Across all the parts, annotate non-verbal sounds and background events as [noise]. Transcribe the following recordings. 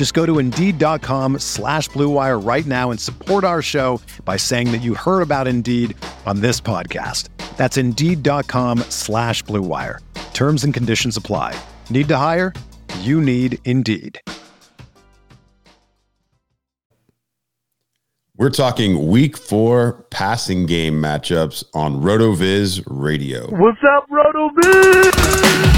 Just go to Indeed.com slash BlueWire right now and support our show by saying that you heard about Indeed on this podcast. That's Indeed.com slash BlueWire. Terms and conditions apply. Need to hire? You need Indeed. We're talking week four passing game matchups on RotoViz Radio. What's up, RotoViz?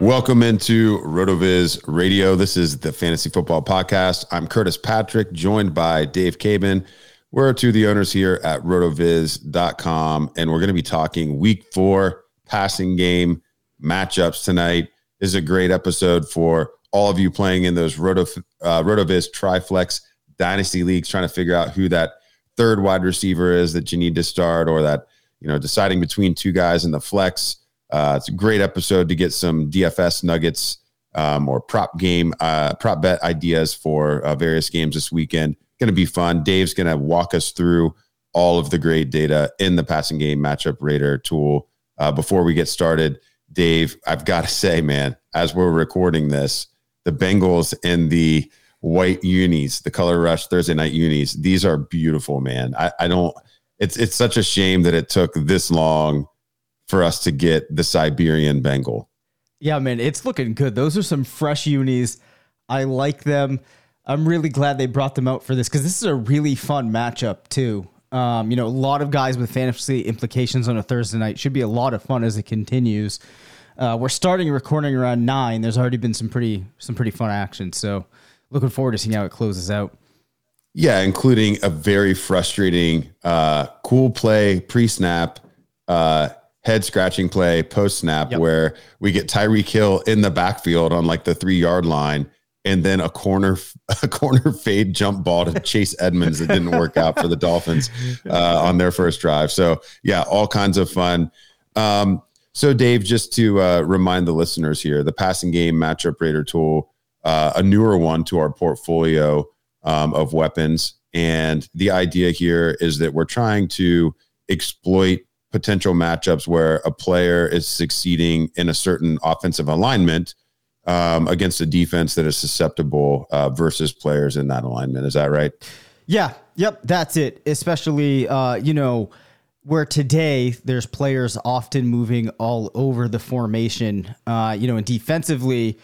Welcome into RotoViz Radio. This is the Fantasy Football Podcast. I'm Curtis Patrick, joined by Dave Caban. We're two of the owners here at rotoviz.com, and we're going to be talking week four passing game matchups tonight. This is a great episode for all of you playing in those Roto, uh, RotoViz Triflex Dynasty Leagues, trying to figure out who that third wide receiver is that you need to start, or that, you know, deciding between two guys in the flex. Uh, it's a great episode to get some DFS nuggets um, or prop game, uh, prop bet ideas for uh, various games this weekend. Going to be fun. Dave's going to walk us through all of the great data in the passing game matchup radar tool. Uh, before we get started, Dave, I've got to [laughs] say, man, as we're recording this, the Bengals and the white unis, the color rush Thursday night unis, these are beautiful, man. I, I don't. It's it's such a shame that it took this long for us to get the Siberian Bengal. Yeah, man, it's looking good. Those are some fresh unis. I like them. I'm really glad they brought them out for this because this is a really fun matchup too. Um, you know, a lot of guys with fantasy implications on a Thursday night should be a lot of fun as it continues. Uh, we're starting recording around nine. There's already been some pretty some pretty fun action. So looking forward to seeing how it closes out. Yeah, including a very frustrating uh, cool play pre snap. Uh, head scratching play post snap yep. where we get Tyreek Hill in the backfield on like the three yard line and then a corner [laughs] a corner fade jump ball to Chase Edmonds that didn't work out for the Dolphins [laughs] uh, on their first drive. So yeah, all kinds of fun. Um, so Dave, just to uh, remind the listeners here, the passing game matchup radar tool, uh, a newer one to our portfolio um, of weapons, and the idea here is that we're trying to exploit potential matchups where a player is succeeding in a certain offensive alignment um, against a defense that is susceptible uh, versus players in that alignment. Is that right? Yeah. Yep. That's it. Especially, uh, you know, where today there's players often moving all over the formation. Uh, you know, and defensively,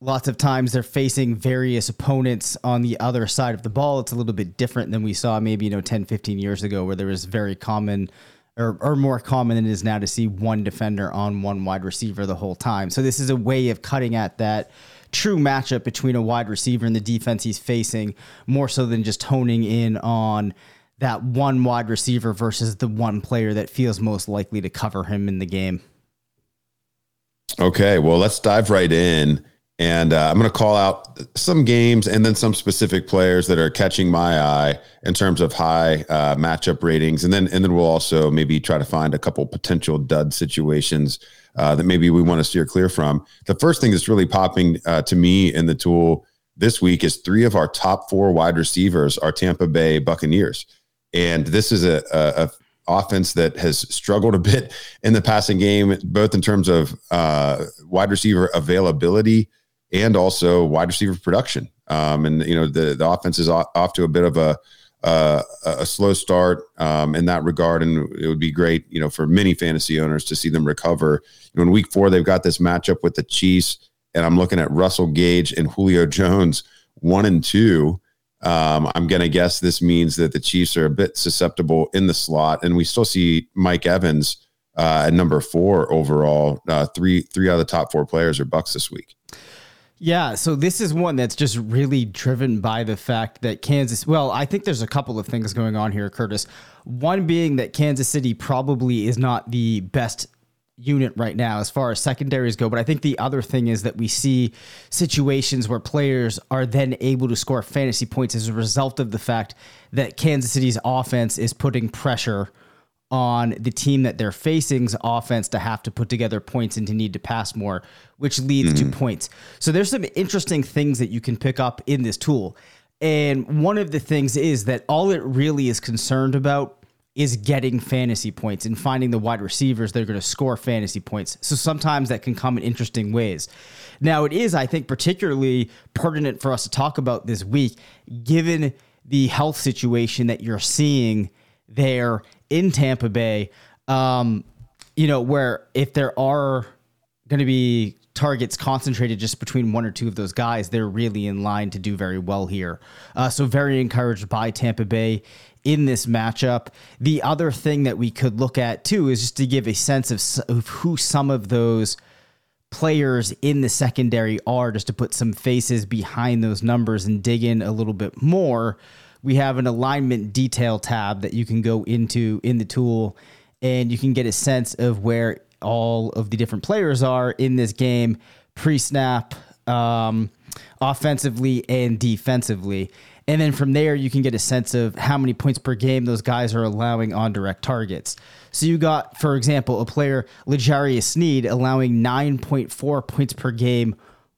lots of times they're facing various opponents on the other side of the ball. It's a little bit different than we saw maybe, you know, 10, 15 years ago, where there was very common or, or more common than it is now to see one defender on one wide receiver the whole time. So this is a way of cutting at that true matchup between a wide receiver and the defense he's facing, more so than just honing in on that one wide receiver versus the one player that feels most likely to cover him in the game. Okay, well, let's dive right in. And uh, I'm going to call out some games and then some specific players that are catching my eye in terms of high uh, matchup ratings, and then and then we'll also maybe try to find a couple potential dud situations uh, that maybe we want to steer clear from. The first thing that's really popping uh, to me in the tool this week is three of our top four wide receivers are Tampa Bay Buccaneers, and this is a, a, a offense that has struggled [laughs] a bit in the passing game, both in terms of uh, wide receiver availability and also wide receiver production. Um, and you know the the offense is off, off, to a bit of a uh, a slow start um, in that regard, and it would be great, you know, for many fantasy owners to see them recover. You know, in week four, they've got this matchup with the Chiefs, and I'm looking at Russell Gage and Julio Jones, one and two. Um, I'm going to guess this means that the Chiefs are a bit susceptible in the slot, and we still see Mike Evans uh, at number four overall. Uh, three three out of the top four players are Bucks this week. Yeah, so this is one that's just really driven by the fact that Kansas. Well, I think there's a couple of things going on here, Curtis. One being that Kansas City probably is not the best unit right now as far as secondaries go. But I think the other thing is that we see situations where players are then able to score fantasy points as a result of the fact that Kansas City's offense is putting pressure on the team that they're facing's offense to have to put together points and to need to pass more, which leads mm-hmm. to points. So there's some interesting things that you can pick up in this tool. And one of the things is that all it really is concerned about is getting fantasy points and finding the wide receivers that are going to score fantasy points. So sometimes that can come in interesting ways. Now, it is, I think, particularly pertinent for us to talk about this week, given the health situation that you're seeing there in Tampa Bay. Um, you know, where if there are going to be targets concentrated just between one or two of those guys, they're really in line to do very well here. Uh, so, very encouraged by Tampa Bay in this matchup. The other thing that we could look at too is just to give a sense of, of who some of those players in the secondary are, just to put some faces behind those numbers and dig in a little bit more we have an alignment detail tab that you can go into in the tool and you can get a sense of where all of the different players are in this game pre snap, um, offensively and defensively. And then from there, you can get a sense of how many points per game those guys are allowing on direct targets. So you got, for example, a player, L'Jarius Sneed, allowing 9.4 points per game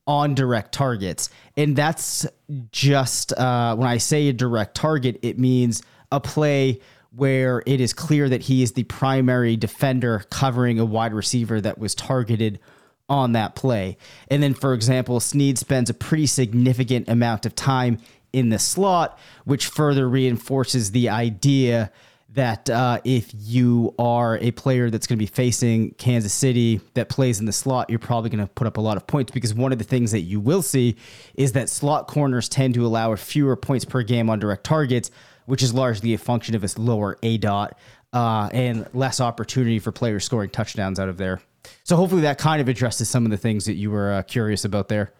on direct targets. And that's just uh, when I say a direct target, it means a play where it is clear that he is the primary defender covering a wide receiver that was targeted on that play. And then, for example, Sneed spends a pretty significant amount of time in the slot, which further reinforces the idea that uh, if you are a player that's going to be facing Kansas City that plays in the slot, you're probably going to put up a lot of points because one of the things that you will see is that slot corners tend to allow fewer points per game on direct targets, which is largely a function of its lower A dot uh, and less opportunity for players scoring touchdowns out of there. So hopefully that kind of addresses some of the things that you were uh, curious about there.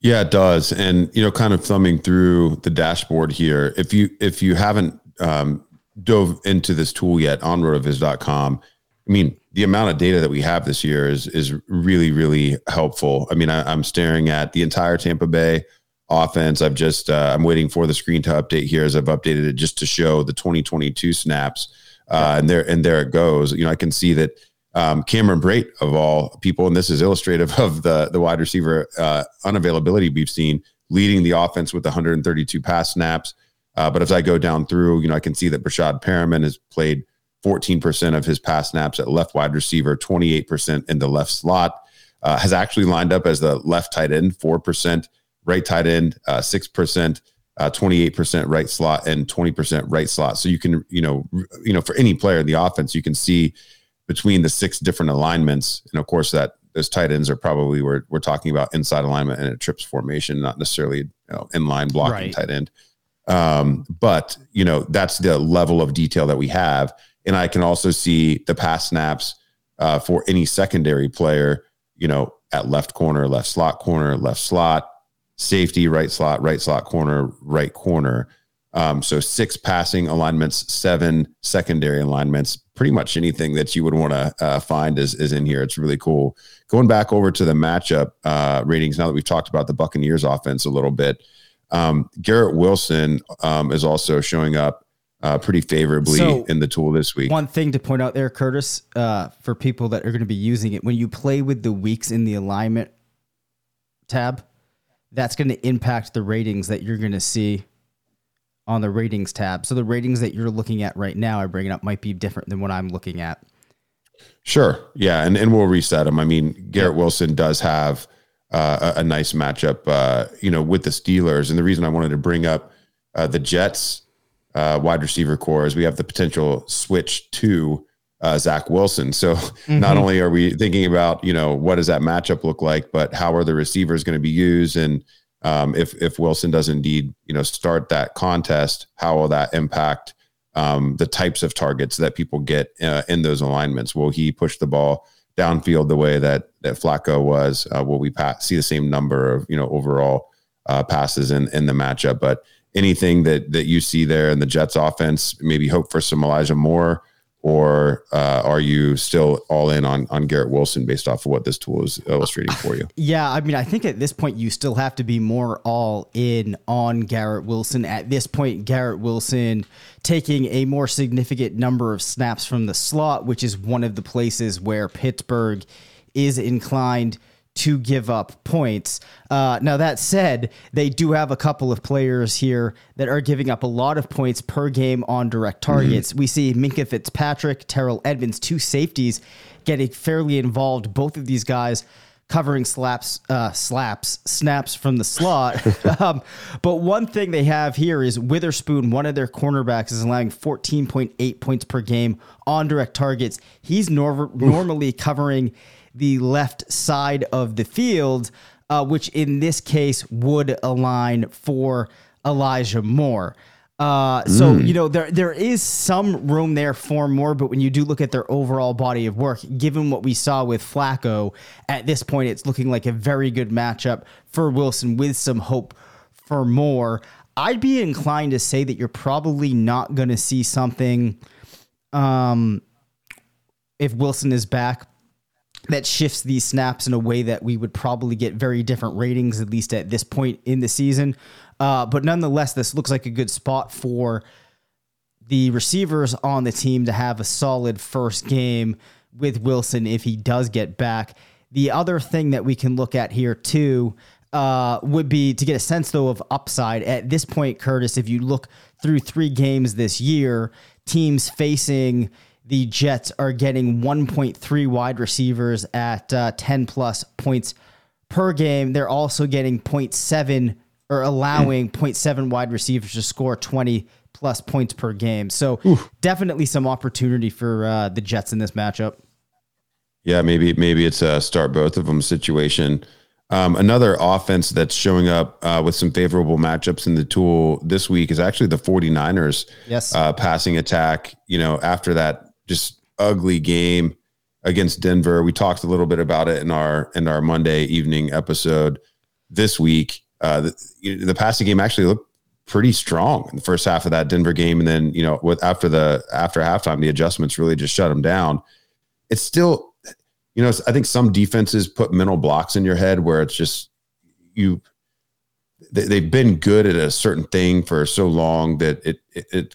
Yeah, it does. And you know, kind of thumbing through the dashboard here, if you if you haven't um, dove into this tool yet on rotoviz.com. I mean, the amount of data that we have this year is is really really helpful. I mean, I, am staring at the entire Tampa Bay offense. I've just uh, I'm waiting for the screen to update here as I've updated it just to show the 2022 snaps, uh, and there and there it goes. You know, I can see that um, Cameron Brate of all people, and this is illustrative of the the wide receiver uh, unavailability we've seen, leading the offense with 132 pass snaps. Uh, but as I go down through, you know, I can see that Breshad Perriman has played 14% of his pass snaps at left wide receiver, 28% in the left slot, uh, has actually lined up as the left tight end, 4%, right tight end, uh, 6%. Uh, 28% right slot and 20% right slot. So you can, you know, you know, for any player in the offense, you can see between the six different alignments. And of course, that those tight ends are probably we're, we're talking about inside alignment and a trips formation, not necessarily you know, inline blocking right. tight end. Um, but you know, that's the level of detail that we have. And I can also see the pass snaps uh, for any secondary player, you know, at left corner, left slot corner, left slot, safety, right slot, right slot corner, right corner. Um, so six passing alignments, seven secondary alignments. Pretty much anything that you would want to uh, find is is in here. It's really cool. Going back over to the matchup uh, ratings. Now that we've talked about the Buccaneers offense a little bit, um, Garrett Wilson um, is also showing up uh, pretty favorably so, in the tool this week. One thing to point out there, Curtis, uh, for people that are going to be using it, when you play with the weeks in the alignment tab, that's going to impact the ratings that you're going to see on the ratings tab. So the ratings that you're looking at right now, I bring it up, might be different than what I'm looking at. Sure. Yeah. And, and we'll reset them. I mean, Garrett Wilson does have uh, a, a, nice matchup, uh, you know, with the Steelers. And the reason I wanted to bring up uh, the Jets uh, wide receiver corps is we have the potential switch to uh, Zach Wilson. So [laughs] mm-hmm. not only are we thinking about you know what does that matchup look like, but how are the receivers going to be used, and um, if if Wilson does indeed you know start that contest, how will that impact um, the types of targets that people get uh, in those alignments? Will he push the ball downfield the way that that Flacco was? Uh, will we pass, see the same number of you know overall uh, passes in in the matchup? But anything that that you see there in the Jets offense, maybe hope for some Elijah Moore or uh, are you still all in on on Garrett Wilson based off of what this tool is illustrating for you? Yeah, I mean, I think at this point you still have to be more all in on Garrett Wilson. At this point, Garrett Wilson taking a more significant number of snaps from the slot, which is one of the places where Pittsburgh is inclined to give up points. Uh, now, that said, they do have a couple of players here that are giving up a lot of points per game on direct mm-hmm. targets. Mm-hmm. We see Minkah Fitzpatrick, Terrell Edmunds, two safeties getting fairly involved. Both of these guys covering slaps, uh, slaps, snaps from the slot. [laughs] um, but one thing they have here is Witherspoon, one of their cornerbacks, is allowing 14.8 points per game on direct targets. He's nor- normally covering the left side of the field, uh, which in this case would align for Elijah Moore. Uh, so mm. you know there there is some room there for more, but when you do look at their overall body of work, given what we saw with Flacco, at this point it's looking like a very good matchup for Wilson with some hope for more. I'd be inclined to say that you're probably not going to see something um, if Wilson is back that shifts these snaps in a way that we would probably get very different ratings, at least at this point in the season. Uh, but nonetheless, this looks like a good spot for the receivers on the team to have a solid first game with Wilson if he does get back. The other thing that we can look at here, too, uh, would be to get a sense, though, of upside. At this point, Curtis, if you look through three games this year, teams facing the Jets are getting 1.3 wide receivers at uh, 10 plus points per game. They're also getting 0.7 or allowing 0.7 wide receivers to score 20 plus points per game. So Oof. definitely some opportunity for uh, the Jets in this matchup. Yeah, maybe maybe it's a start both of them situation. Um, another offense that's showing up uh, with some favorable matchups in the tool this week is actually the 49ers yes. Uh, passing attack. You know, after that just ugly game against Denver. We talked a little bit about it in our in our Monday evening episode this week. Uh, the, the passing game actually looked pretty strong in the first half of that Denver game, and then you know with after the after halftime, the adjustments really just shut them down. It's still, you know, I think some defenses put mental blocks in your head where it's just you. They, have been good at a certain thing for so long that it, it, it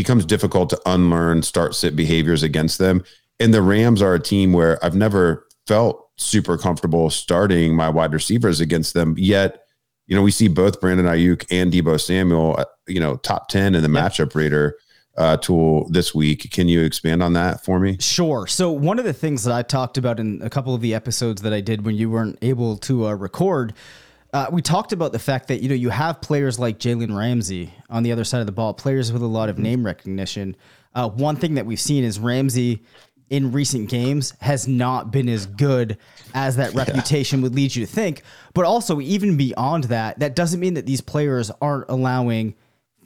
becomes difficult to unlearn start sit behaviors against them. And the Rams are a team where I've never felt super comfortable starting my wide receivers against them. Yet, you know, we see both Brandon Aiyuk and Deebo Samuel, uh, you know, top 10 in the matchup rater uh, tool this week. Can you expand on that for me? Sure. So, one of the things that I talked about in a couple of the episodes that I did when you weren't able to uh, record uh, we talked about the fact that you know you have players like Jalen Ramsey on the other side of the ball, players with a lot of name recognition. Uh, one thing that we've seen is Ramsey in recent games has not been as good as that [laughs] reputation would lead you to think. But also, even beyond that, that doesn't mean that these players aren't allowing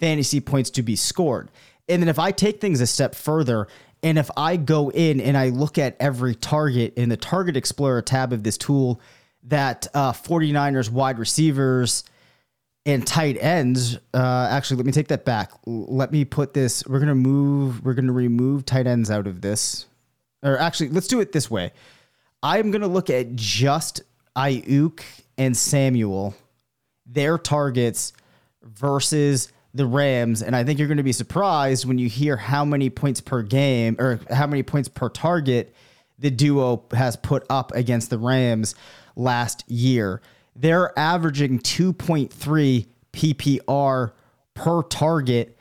fantasy points to be scored. And then if I take things a step further, and if I go in and I look at every target in the Target Explorer tab of this tool that uh, 49ers wide receivers and tight ends. Uh, actually, let me take that back. Let me put this. We're gonna move. We're gonna remove tight ends out of this. Or actually, let's do it this way. I'm gonna look at just Aiyuk and Samuel, their targets versus the Rams, and I think you're going to be surprised when you hear how many points per game or how many points per target the duo has put up against the Rams last year. They're averaging 2.3 PPR per target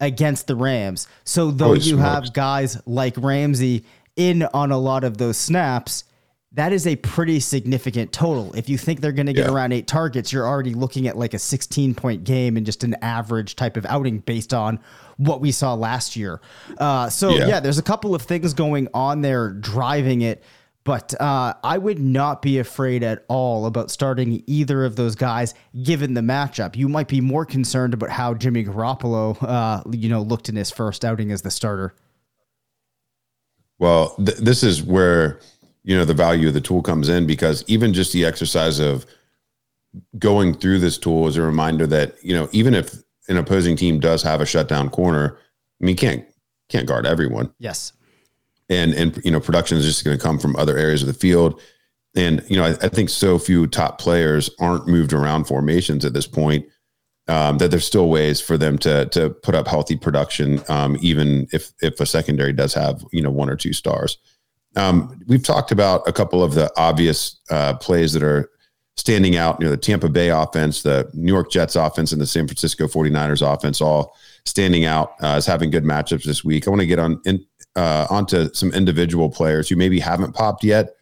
against the Rams. So though Holy you smokes. have guys like Ramsey in on a lot of those snaps, that is a pretty significant total. If you think they're going to get yeah. around eight targets, you're already looking at like a 16 point game and just an average type of outing based on what we saw last year. Uh, so, yeah. yeah, there's a couple of things going on there driving it. But uh, I would not be afraid at all about starting either of those guys given the matchup. You might be more concerned about how Jimmy Garoppolo, uh, you know, looked in his first outing as the starter. Well, th- this is where you know the value of the tool comes in because even just the exercise of going through this tool is a reminder that you know even if an opposing team does have a shutdown corner, I mean, can't can't guard everyone. Yes and and you know production is just going to come from other areas of the field. And you know I, I, think so few top players aren't moved around formations at this point um, that there's still ways for them to to put up healthy production um, even if if a secondary does have you know one or two stars. Um, we've talked about a couple of the obvious uh, plays that are standing out you know the tampa bay offense the new york jets offense and the san francisco 49ers offense all standing out uh, as having good matchups this week. I want to get on in, uh, onto some individual players who maybe haven't popped yet,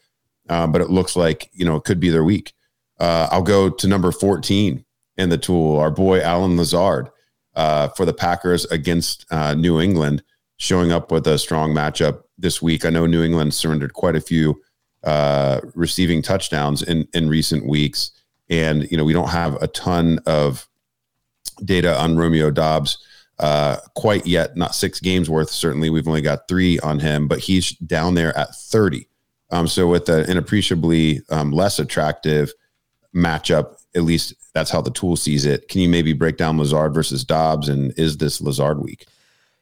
uh, but it looks like you know it could be their week. Uh, I'll go to number 14 in the tool, our boy Allen Lazard uh, for the Packers against uh, New England, showing up with a strong matchup this week. I know New England surrendered quite a few uh, receiving touchdowns in in recent weeks, and you know we don't have a ton of data on Romeo Doubs uh, quite yet, not six games worth. Certainly, we've only got three on him, but he's down there at 30. Um, so with an appreciably um, less attractive matchup, at least that's how the tool sees it. Can you maybe break down Lazard versus Doubs, and is this Lazard week?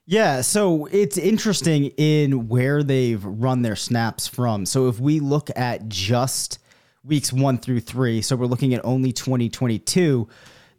Yeah, so it's interesting in where they've run their snaps from. So if we look at just weeks one through three, so we're looking at only 2022.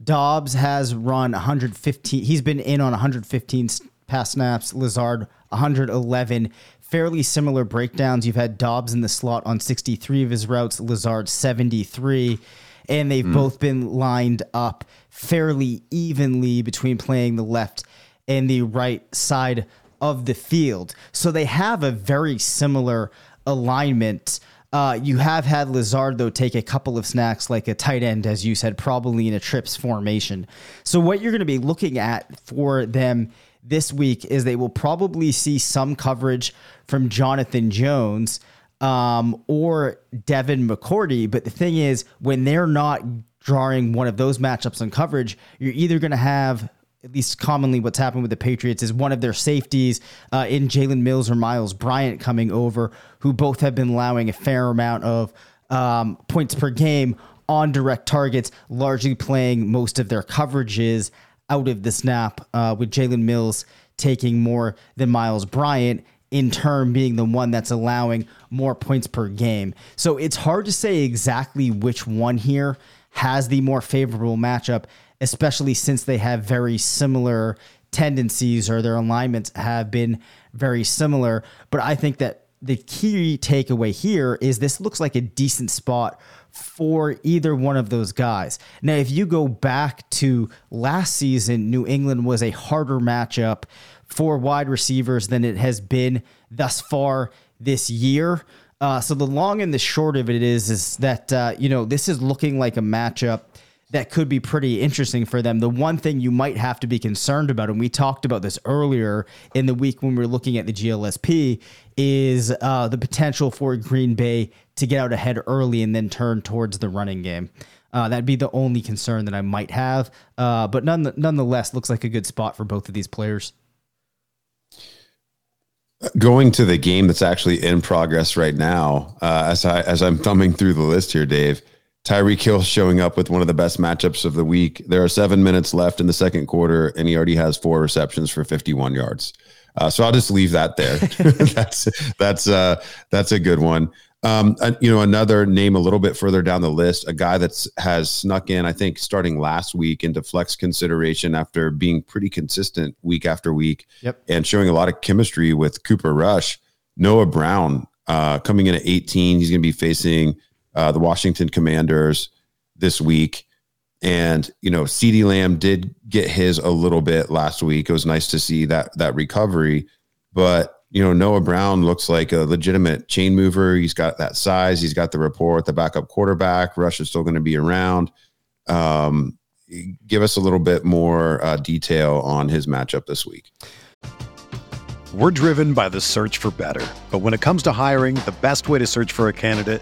Doubs has run 115. He's been in on 115 pass snaps. Lazard 111. Fairly similar breakdowns. You've had Doubs in the slot on 63 of his routes. Lazard 73, and they've mm. both been lined up fairly evenly between playing the left and the right side of the field. So they have a very similar alignment. Uh, you have had Lazard, though, take a couple of snacks like a tight end, as you said, probably in a trips formation. So, what you're going to be looking at for them this week is they will probably see some coverage from Jonathan Jones um, or Devin McCourty. But the thing is, when they're not drawing one of those matchups on coverage, you're either going to have at least commonly what's happened with the Patriots is one of their safeties uh, in Jalen Mills or Myles Bryant coming over, who both have been allowing a fair amount of um, points per game on direct targets, largely playing most of their coverages out of the snap, uh, with Jalen Mills taking more than Myles Bryant. In turn, being the one that's allowing more points per game. So it's hard to say exactly which one here has the more favorable matchup especially since they have very similar tendencies or their alignments have been very similar. But I think that the key takeaway here is this looks like a decent spot for either one of those guys. Now, if you go back to last season, New England was a harder matchup for wide receivers than it has been thus far this year. Uh, so the long and the short of it is, is that uh, you know this is looking like a matchup that could be pretty interesting for them. The one thing you might have to be concerned about, and we talked about this earlier in the week when we were looking at the GLSP, is uh, the potential for Green Bay to get out ahead early and then turn towards the running game. Uh, that'd be the only concern that I might have. Uh, but none, nonetheless, looks like a good spot for both of these players. Going to the game that's actually in progress right now, uh, as I as I'm thumbing through the list here, Dave Tyreek Hill showing up with one of the best matchups of the week. There are seven minutes left in the second quarter, and he already has four receptions for 51 yards. Uh, so I'll just leave that there. [laughs] [laughs] that's that's uh, that's a good one. Um, uh, you know, another name a little bit further down the list, a guy that's has snuck in, I think, starting last week into flex consideration after being pretty consistent week after week, yep. and showing a lot of chemistry with Cooper Rush. Noah Brown uh, coming in at 18, he's going to be facing uh, the Washington Commanders this week. And, you know, CeeDee Lamb did get his a little bit last week. It was nice to see that that recovery. But you know, Noah Brown looks like a legitimate chain mover. He's got that size. He's got the rapport with the backup quarterback. Rush is still going to be around. Um, give us a little bit more uh, detail on his matchup this week. We're driven by the search for better. But when it comes to hiring, the best way to search for a candidate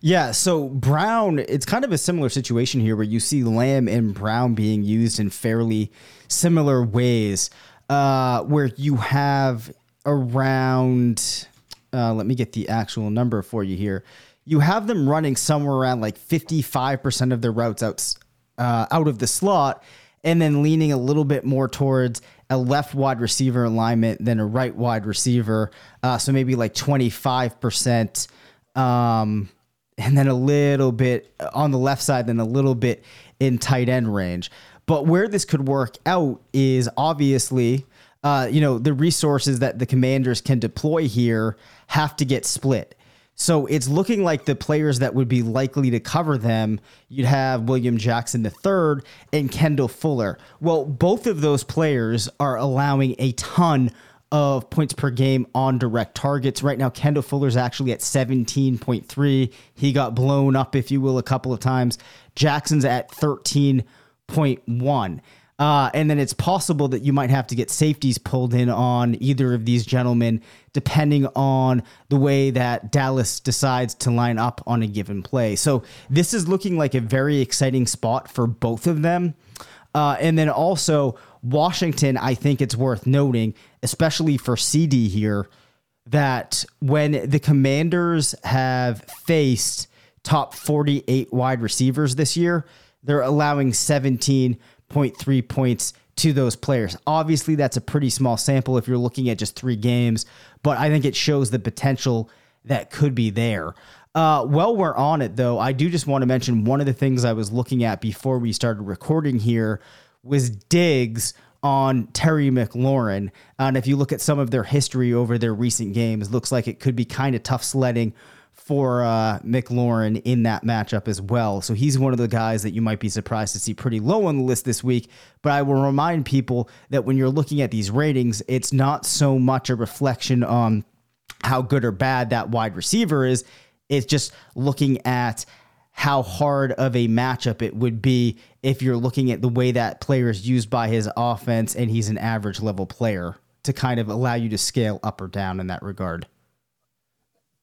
Yeah, so Brown, it's kind of a similar situation here where you see Lamb and Brown being used in fairly similar ways, uh, where you have around, uh, let me get the actual number for you here. You have them running somewhere around like 55% of their routes out, uh, out of the slot, and then leaning a little bit more towards a left wide receiver alignment than a right wide receiver. Uh, so maybe like 25%. Um, and then a little bit on the left side, then a little bit in tight end range. But where this could work out is obviously, uh, you know, the resources that the commanders can deploy here have to get split. So it's looking like the players that would be likely to cover them, you'd have William Jackson III and Kendall Fuller. Well, both of those players are allowing a ton of points per game on direct targets. Right now, Kendall Fuller's actually at 17.3. He got blown up, if you will, a couple of times. Jackson's at 13.1. Uh, and then it's possible that you might have to get safeties pulled in on either of these gentlemen, depending on the way that Dallas decides to line up on a given play. So this is looking like a very exciting spot for both of them. Uh, and then also, Washington, I think it's worth noting, especially for CeeDee here, that when the Commanders have faced top 48 wide receivers this year, they're allowing 17.3 points to those players. Obviously, that's a pretty small sample if you're looking at just three games, but I think it shows the potential that could be there. Uh, while we're on it, though, I do just want to mention one of the things I was looking at before we started recording here was Diggs on Terry McLaurin. And if you look at some of their history over their recent games, looks like it could be kind of tough sledding for uh, McLaurin in that matchup as well. So he's one of the guys that you might be surprised to see pretty low on the list this week. But I will remind people that when you're looking at these ratings, it's not so much a reflection on how good or bad that wide receiver is. It's just looking at how hard of a matchup it would be if you're looking at the way that player is used by his offense and he's an average level player to kind of allow you to scale up or down in that regard.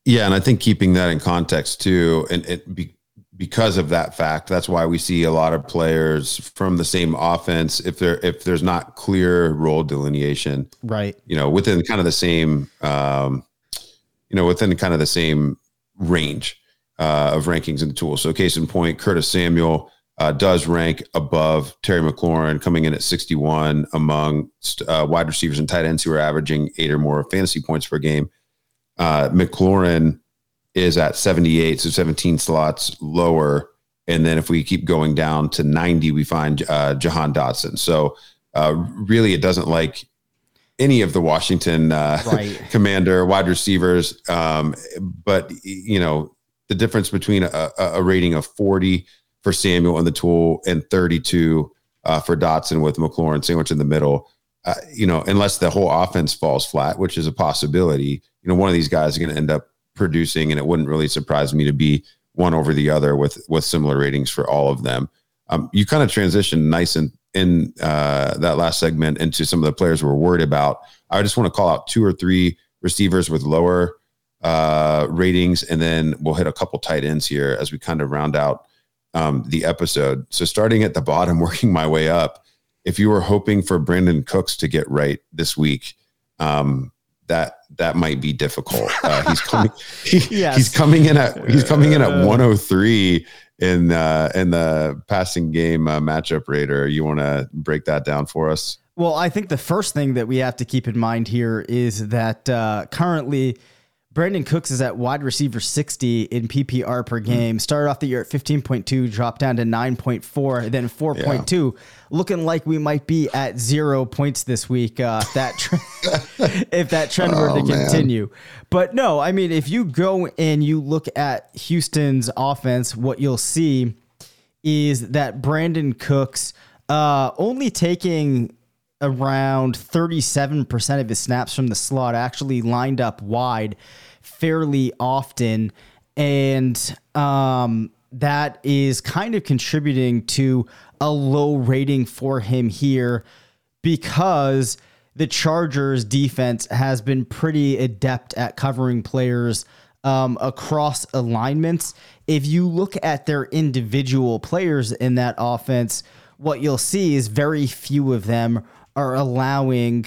Yeah, and I think keeping that in context too, and it be, because of that fact, that's why we see a lot of players from the same offense. If there if there's not clear role delineation, right? You know, within kind of the same, um, you know, within kind of the same range uh, of rankings in the tool. So, case in point, Curtis Samuel uh, does rank above Terry McLaurin, coming in at 61 among uh, wide receivers and tight ends who are averaging eight or more fantasy points per game. Uh, McLaurin is at 78, so 17 slots lower. And then if we keep going down to 90, we find uh, Jahan Dotson. So Uh, really, it doesn't like any of the Washington uh, right. [laughs] commander wide receivers. Um, but you know, the difference between a, a, rating of 40 for Samuel and the tool and 32 uh, for Dotson with McLaurin sandwich in the middle. Uh, you know, unless the whole offense falls flat, which is a possibility, you know, one of these guys is going to end up producing, and it wouldn't really surprise me to be one over the other with with similar ratings for all of them. Um, you kind of transition nice and in uh, that last segment into some of the players we're worried about. I just want to call out two or three receivers with lower uh, ratings, and then we'll hit a couple tight ends here as we kind of round out um, the episode. So starting at the bottom, [laughs] working my way up. If you were hoping for Brandin Cooks to get right this week, um, that that might be difficult. Uh, he's coming. [laughs] He, yes. He's coming in at he's coming in at 103 in uh, in the passing game uh, matchup rater. You want to break that down for us? Well, I think the first thing that we have to keep in mind here is that uh, currently Brandin Cooks is at wide receiver 60 in PPR per hmm. game. Started off the year at 15.2, dropped down to 9.4, then 4.2. Yeah. Looking like we might be at zero points this week. Uh, that [laughs] if that trend oh, were to man. continue, but no, I mean, if you go and you look at Houston's offense, what you'll see is that Brandin Cooks uh, only taking around 37% of his snaps from the slot actually lined up wide fairly often. And um, that is kind of contributing to a low rating for him here because the Chargers defense has been pretty adept at covering players um, across alignments. If you look at their individual players in that offense, what you'll see is very few of them are allowing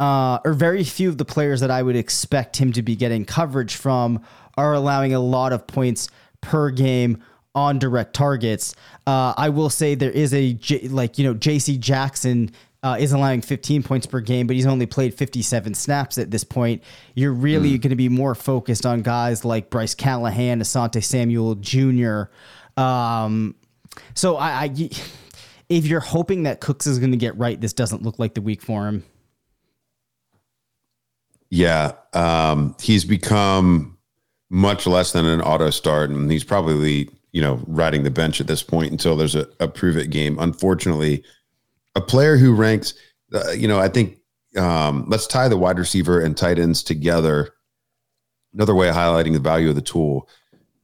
uh, or very few of the players that I would expect him to be getting coverage from are allowing a lot of points per game on direct targets. Uh, I will say there is a J, like you know J.C. Jackson. Uh, is allowing 15 points per game, but he's only played 57 snaps at this point. You're really mm. going to be more focused on guys like Bryce Callahan, Asante Samuel Jr. Um, so I, I, if you're hoping that Cooks is going to get right, this doesn't look like the week for him. Yeah, um, he's become much less than an auto start, and he's probably you know riding the bench at this point until there's a, a prove it game. Unfortunately, a player who ranks, uh, you know, I think um, let's tie the wide receiver and tight ends together. Another way of highlighting the value of the tool,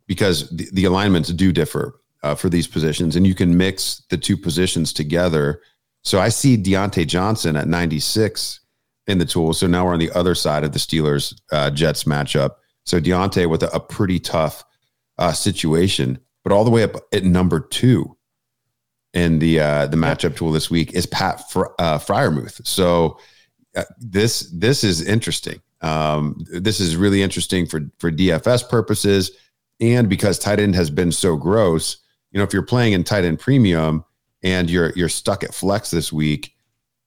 because the, the alignments do differ uh, for these positions, and you can mix the two positions together. So I see Diontae Johnson at 96 in the tool. So now we're on the other side of the Steelers uh, Jets matchup. So Diontae with a, a pretty tough uh, situation, but all the way up at number two in the uh, the matchup tool this week is Pat Fr- uh, Freiermuth. So uh, this this is interesting. Um, this is really interesting for for DFS purposes, and because tight end has been so gross. You know, if you're playing in tight end premium and you're you're stuck at flex this week,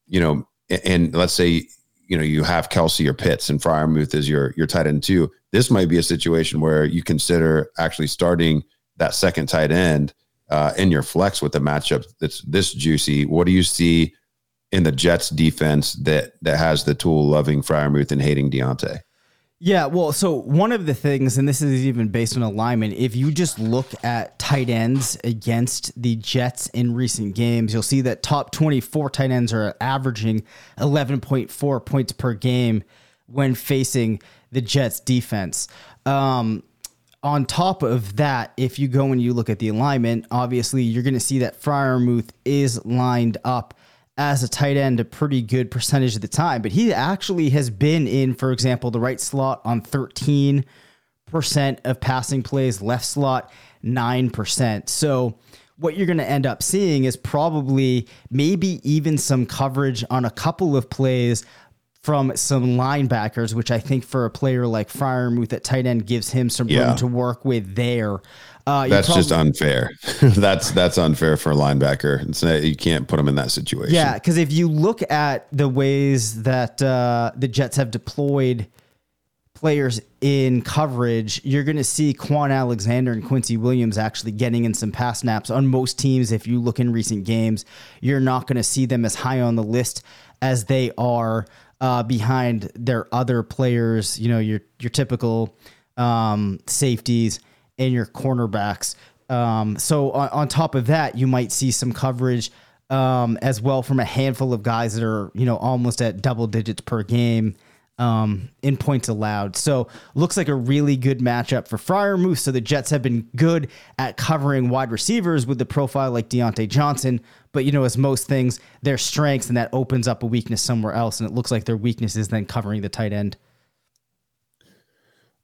you know, and, and let's say you know you have Kelce or Pitts and Freiermuth is your your tight end too. This might be a situation where you consider actually starting that second tight end uh, in your flex with the matchup that's this juicy. What do you see in the Jets defense that that has the tool loving Freiermuth and hating Diontae? Yeah, well, so one of the things, and this is even based on alignment, if you just look at tight ends against the Jets in recent games, you'll see that top 24 tight ends are averaging 11.4 points per game when facing the Jets defense. Um, on top of that, if you go and you look at the alignment, obviously you're going to see that Freiermuth is lined up as a tight end a pretty good percentage of the time, but he actually has been in, for example, the right slot on 13% of passing plays, left slot 9%. So what you're going to end up seeing is probably maybe even some coverage on a couple of plays from some linebackers, which I think for a player like Freiermuth at tight end gives him some yeah. room to work with there. Uh, that's probably, just unfair. [laughs] that's that's unfair for a linebacker. It's, you can't put him in that situation. Yeah, because if you look at the ways that uh, the Jets have deployed players in coverage, you're going to see Kwon Alexander and Quincy Williams actually getting in some pass snaps on most teams. If you look in recent games, you're not going to see them as high on the list as they are uh, behind their other players. You know, your your typical um, safeties and your cornerbacks. Um, so on, on, top of that, you might see some coverage um, as well from a handful of guys that are you know almost at double digits per game um, in points allowed. So looks like a really good matchup for Freiermuth. So the Jets have been good at covering wide receivers with the profile like Diontae Johnson. But you know, as most things, their strengths and that opens up a weakness somewhere else, and it looks like their weakness is then covering the tight end.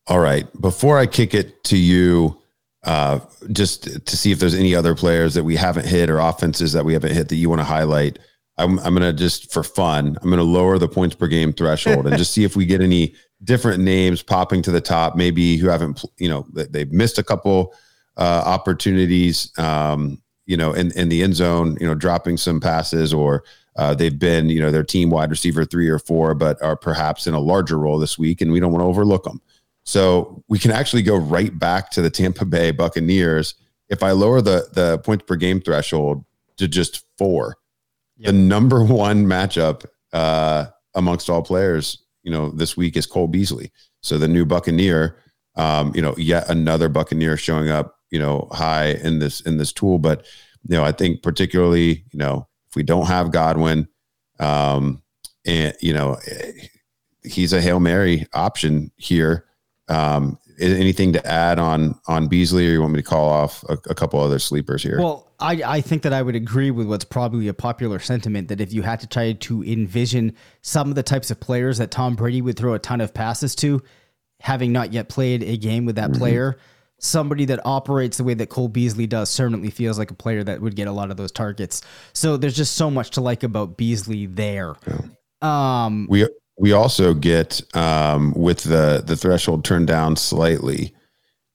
All right. Before I kick it to you, uh, just to see if there's any other players that we haven't hit or offenses that we haven't hit that you want to highlight. I'm, I'm going to just for fun, I'm going to lower the points per game threshold and just see if we get any different names popping to the top, maybe who haven't, you know, they've missed a couple uh, opportunities, um, you know, in, in the end zone, you know, dropping some passes or uh, they've been, you know, their team wide receiver three or four, but are perhaps in a larger role this week and we don't want to overlook them. So we can actually go right back to the Tampa Bay Buccaneers. If I lower the the points per game threshold to just four, yep. the number one matchup uh, amongst all players, you know, this week is Cole Beasley. So the new Buccaneer, um, you know, yet another Buccaneer showing up, you know, high in this in this tool. But you know, I think particularly, you know, if we don't have Godwin, um, and you know, he's a hail mary option here um, anything to add on on Beasley, or you want me to call off a, a, couple other sleepers here? Well, I, I think that I would agree with what's probably a popular sentiment that if you had to try to envision some of the types of players that Tom Brady would throw a ton of passes to, having not yet played a game with that mm-hmm. player, somebody that operates the way that Cole Beasley does certainly feels like a player that would get a lot of those targets. So there's just so much to like about Beasley there. Yeah. Um, we we also get um, with the the threshold turned down slightly.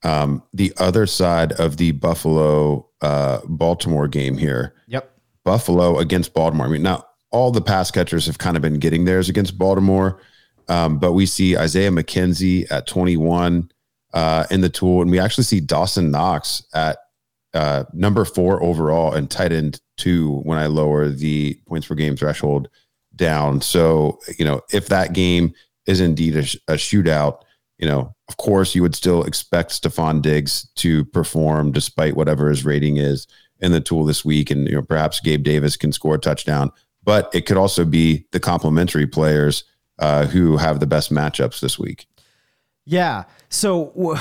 Um, the other side of the Buffalo uh, Baltimore game here. Yep. Buffalo against Baltimore. I mean, now all the pass catchers have kind of been getting theirs against Baltimore, um, but we see Isaiah McKenzie at 21 uh, in the tool, and we actually see Dawson Knox at uh, number four overall and tight end two when I lower the points per game threshold down. So, you know, if that game is indeed a, a shootout, you know, of course, you would still expect Stefon Diggs to perform despite whatever his rating is in the tool this week. And, you know, perhaps Gabe Davis can score a touchdown, but it could also be the complementary players uh, who have the best matchups this week. Yeah. So,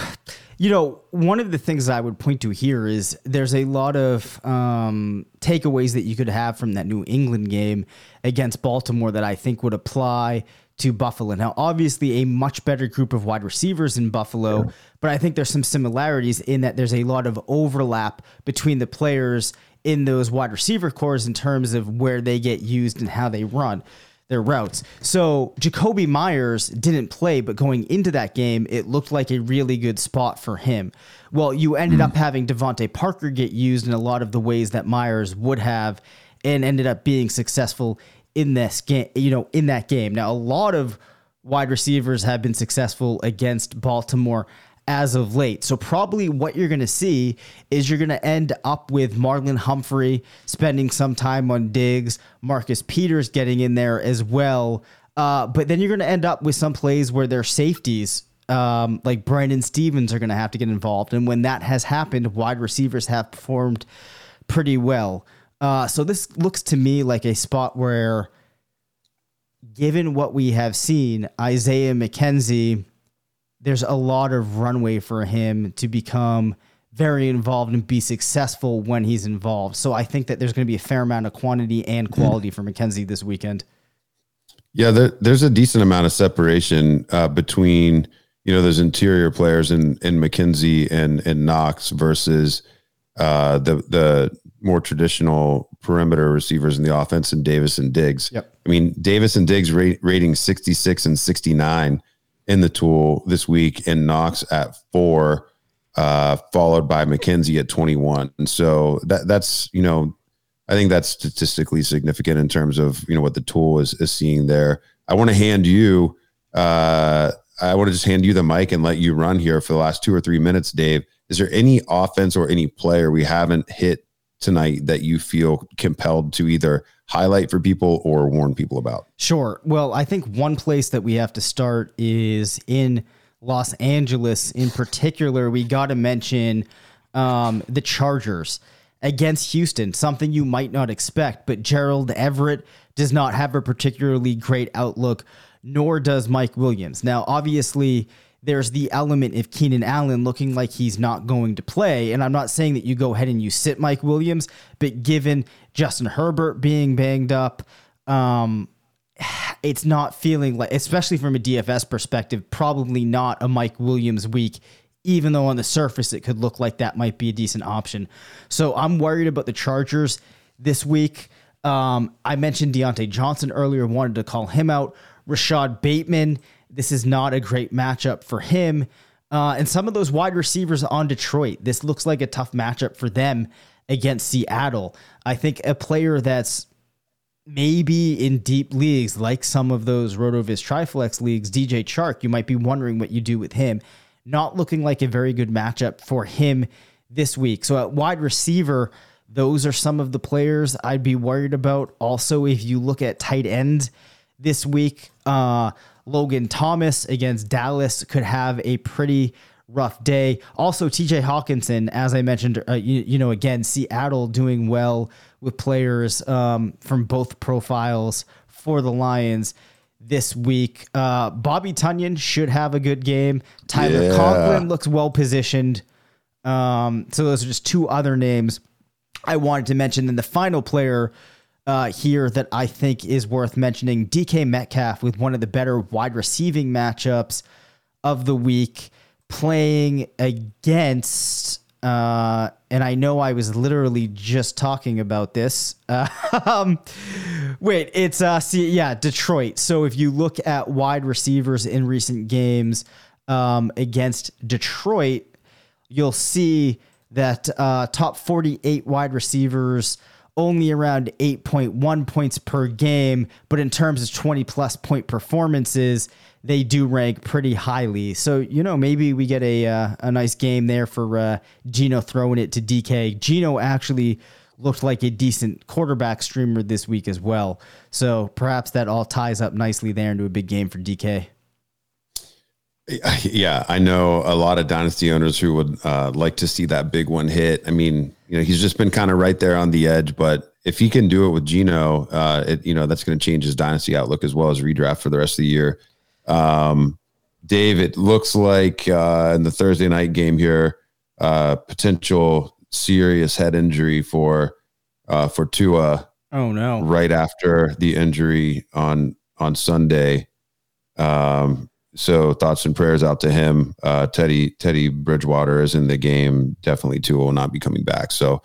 you know, one of the things I would point to here is there's a lot of um, takeaways that you could have from that New England game against Baltimore that I think would apply to Buffalo. Now, obviously, a much better group of wide receivers in Buffalo, yeah. but I think there's some similarities in that there's a lot of overlap between the players in those wide receiver corps in terms of where they get used and how they run their routes. So Jakobi Meyers didn't play, but going into that game, it looked like a really good spot for him. Well, you ended hmm. up having DeVante Parker get used in a lot of the ways that Meyers would have, and ended up being successful in this game. You know, in that game. Now, a lot of wide receivers have been successful against Baltimore as of late. So probably what you're going to see is you're going to end up with Marlon Humphrey spending some time on Diggs, Marcus Peters getting in there as well. Uh, but then you're going to end up with some plays where their safeties, um, like Brandon Stephens are going to have to get involved. And when that has happened, wide receivers have performed pretty well. Uh, so this looks to me like a spot where, given what we have seen, Isaiah McKenzie there's a lot of runway for him to become very involved and be successful when he's involved. So I think that there's going to be a fair amount of quantity and quality for McKenzie this weekend. Yeah, there, there's a decent amount of separation uh, between you know those interior players in in McKenzie and and Knox versus uh, the the more traditional perimeter receivers in the offense and Davis and Diggs. Yep. I mean Davis and Diggs rate, rating 66 and 69 in the tool this week, and Knox at four, uh, followed by McKenzie at 21. And so that that's you know, I think that's statistically significant in terms of you know what the tool is is seeing there. I want to hand you uh, I want to just hand you the mic and let you run here for the last two or three minutes, Dave. Is there any offense or any player we haven't hit tonight that you feel compelled to either highlight for people or warn people about? Sure. Well, I think one place that we have to start is in Los Angeles. In particular, we got to mention um, the Chargers against Houston, something you might not expect, but Gerald Everett does not have a particularly great outlook, nor does Mike Williams. Now, obviously, there's the element of Keenan Allen looking like he's not going to play. And I'm not saying that you go ahead and you sit Mike Williams, but given Justin Herbert being banged up, um, it's not feeling like, especially from a DFS perspective, probably not a Mike Williams week, even though on the surface it could look like that might be a decent option. So I'm worried about the Chargers this week. Um, I mentioned Diontae Johnson earlier, wanted to call him out. Rashod Bateman, this is not a great matchup for him. Uh, and some of those wide receivers on Detroit, this looks like a tough matchup for them against Seattle. I think a player that's maybe in deep leagues, like some of those RotoViz Triflex leagues, DJ Chark, you might be wondering what you do with him. Not looking like a very good matchup for him this week. So at wide receiver, those are some of the players I'd be worried about. Also, if you look at tight end this week, uh, Logan Thomas against Dallas could have a pretty rough day. Also, TJ Hockenson, as I mentioned, uh, you, you, know, again, Seattle doing well with players um, from both profiles for the Lions this week. Uh, Bobby Tonyan should have a good game. Tyler yeah. Conklin looks well positioned. Um, so those are just two other names I wanted to mention. Then the final player uh, here that I think is worth mentioning DK Metcalf with one of the better wide receiving matchups of the week playing against uh, and I know I was literally just talking about this. Uh, [laughs] um, wait, it's uh, see, yeah, Detroit. So if you look at wide receivers in recent games um, against Detroit, you'll see that uh, top 48 wide receivers only around 8.1 points per game, but in terms of 20 plus point performances, they do rank pretty highly. So, you know, maybe we get a uh, a nice game there for uh, Geno throwing it to DK. Geno actually looked like a decent quarterback streamer this week as well. So perhaps that all ties up nicely there into a big game for DK. [laughs] Yeah, I know a lot of dynasty owners who would uh, like to see that big one hit. I mean, you know, he's just been kind of right there on the edge, but if he can do it with Geno, uh, it, you know, that's going to change his dynasty outlook as well as redraft for the rest of the year. Um, Dave, it looks like uh, in the Thursday night game here, uh, potential serious head injury for uh, for Tua. Oh no! Right after the injury on on Sunday. Um, so thoughts and prayers out to him. Uh, Teddy Teddy Bridgewater is in the game. Definitely Tua will not be coming back. So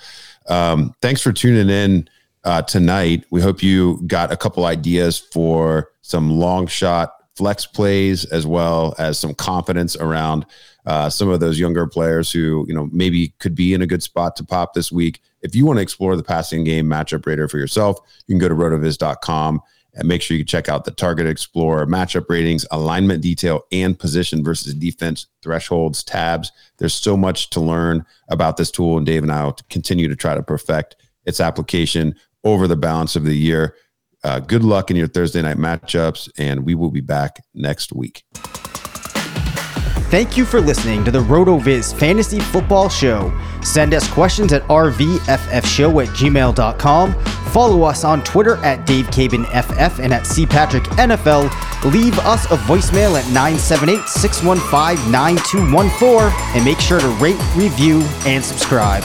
um, thanks for tuning in uh, tonight. We hope you got a couple ideas for some long shot flex plays as well as some confidence around uh, some of those younger players who you know maybe could be in a good spot to pop this week. If you want to explore the passing game matchup rater for yourself, you can go to rotoviz.com and make sure you check out the Target Explorer matchup ratings, alignment detail, and position versus defense thresholds tabs. There's so much to learn about this tool, and Dave and I will continue to try to perfect its application over the balance of the year. Uh, good luck in your Thursday night matchups, and we will be back next week. Thank you for listening to the RotoViz Fantasy Football Show. Send us questions at rvffshow at gmail.com. Follow us on Twitter at DaveCabinFF and at CPatrickNFL. Leave us a voicemail at 978 615 9214 and make sure to rate, review, and subscribe.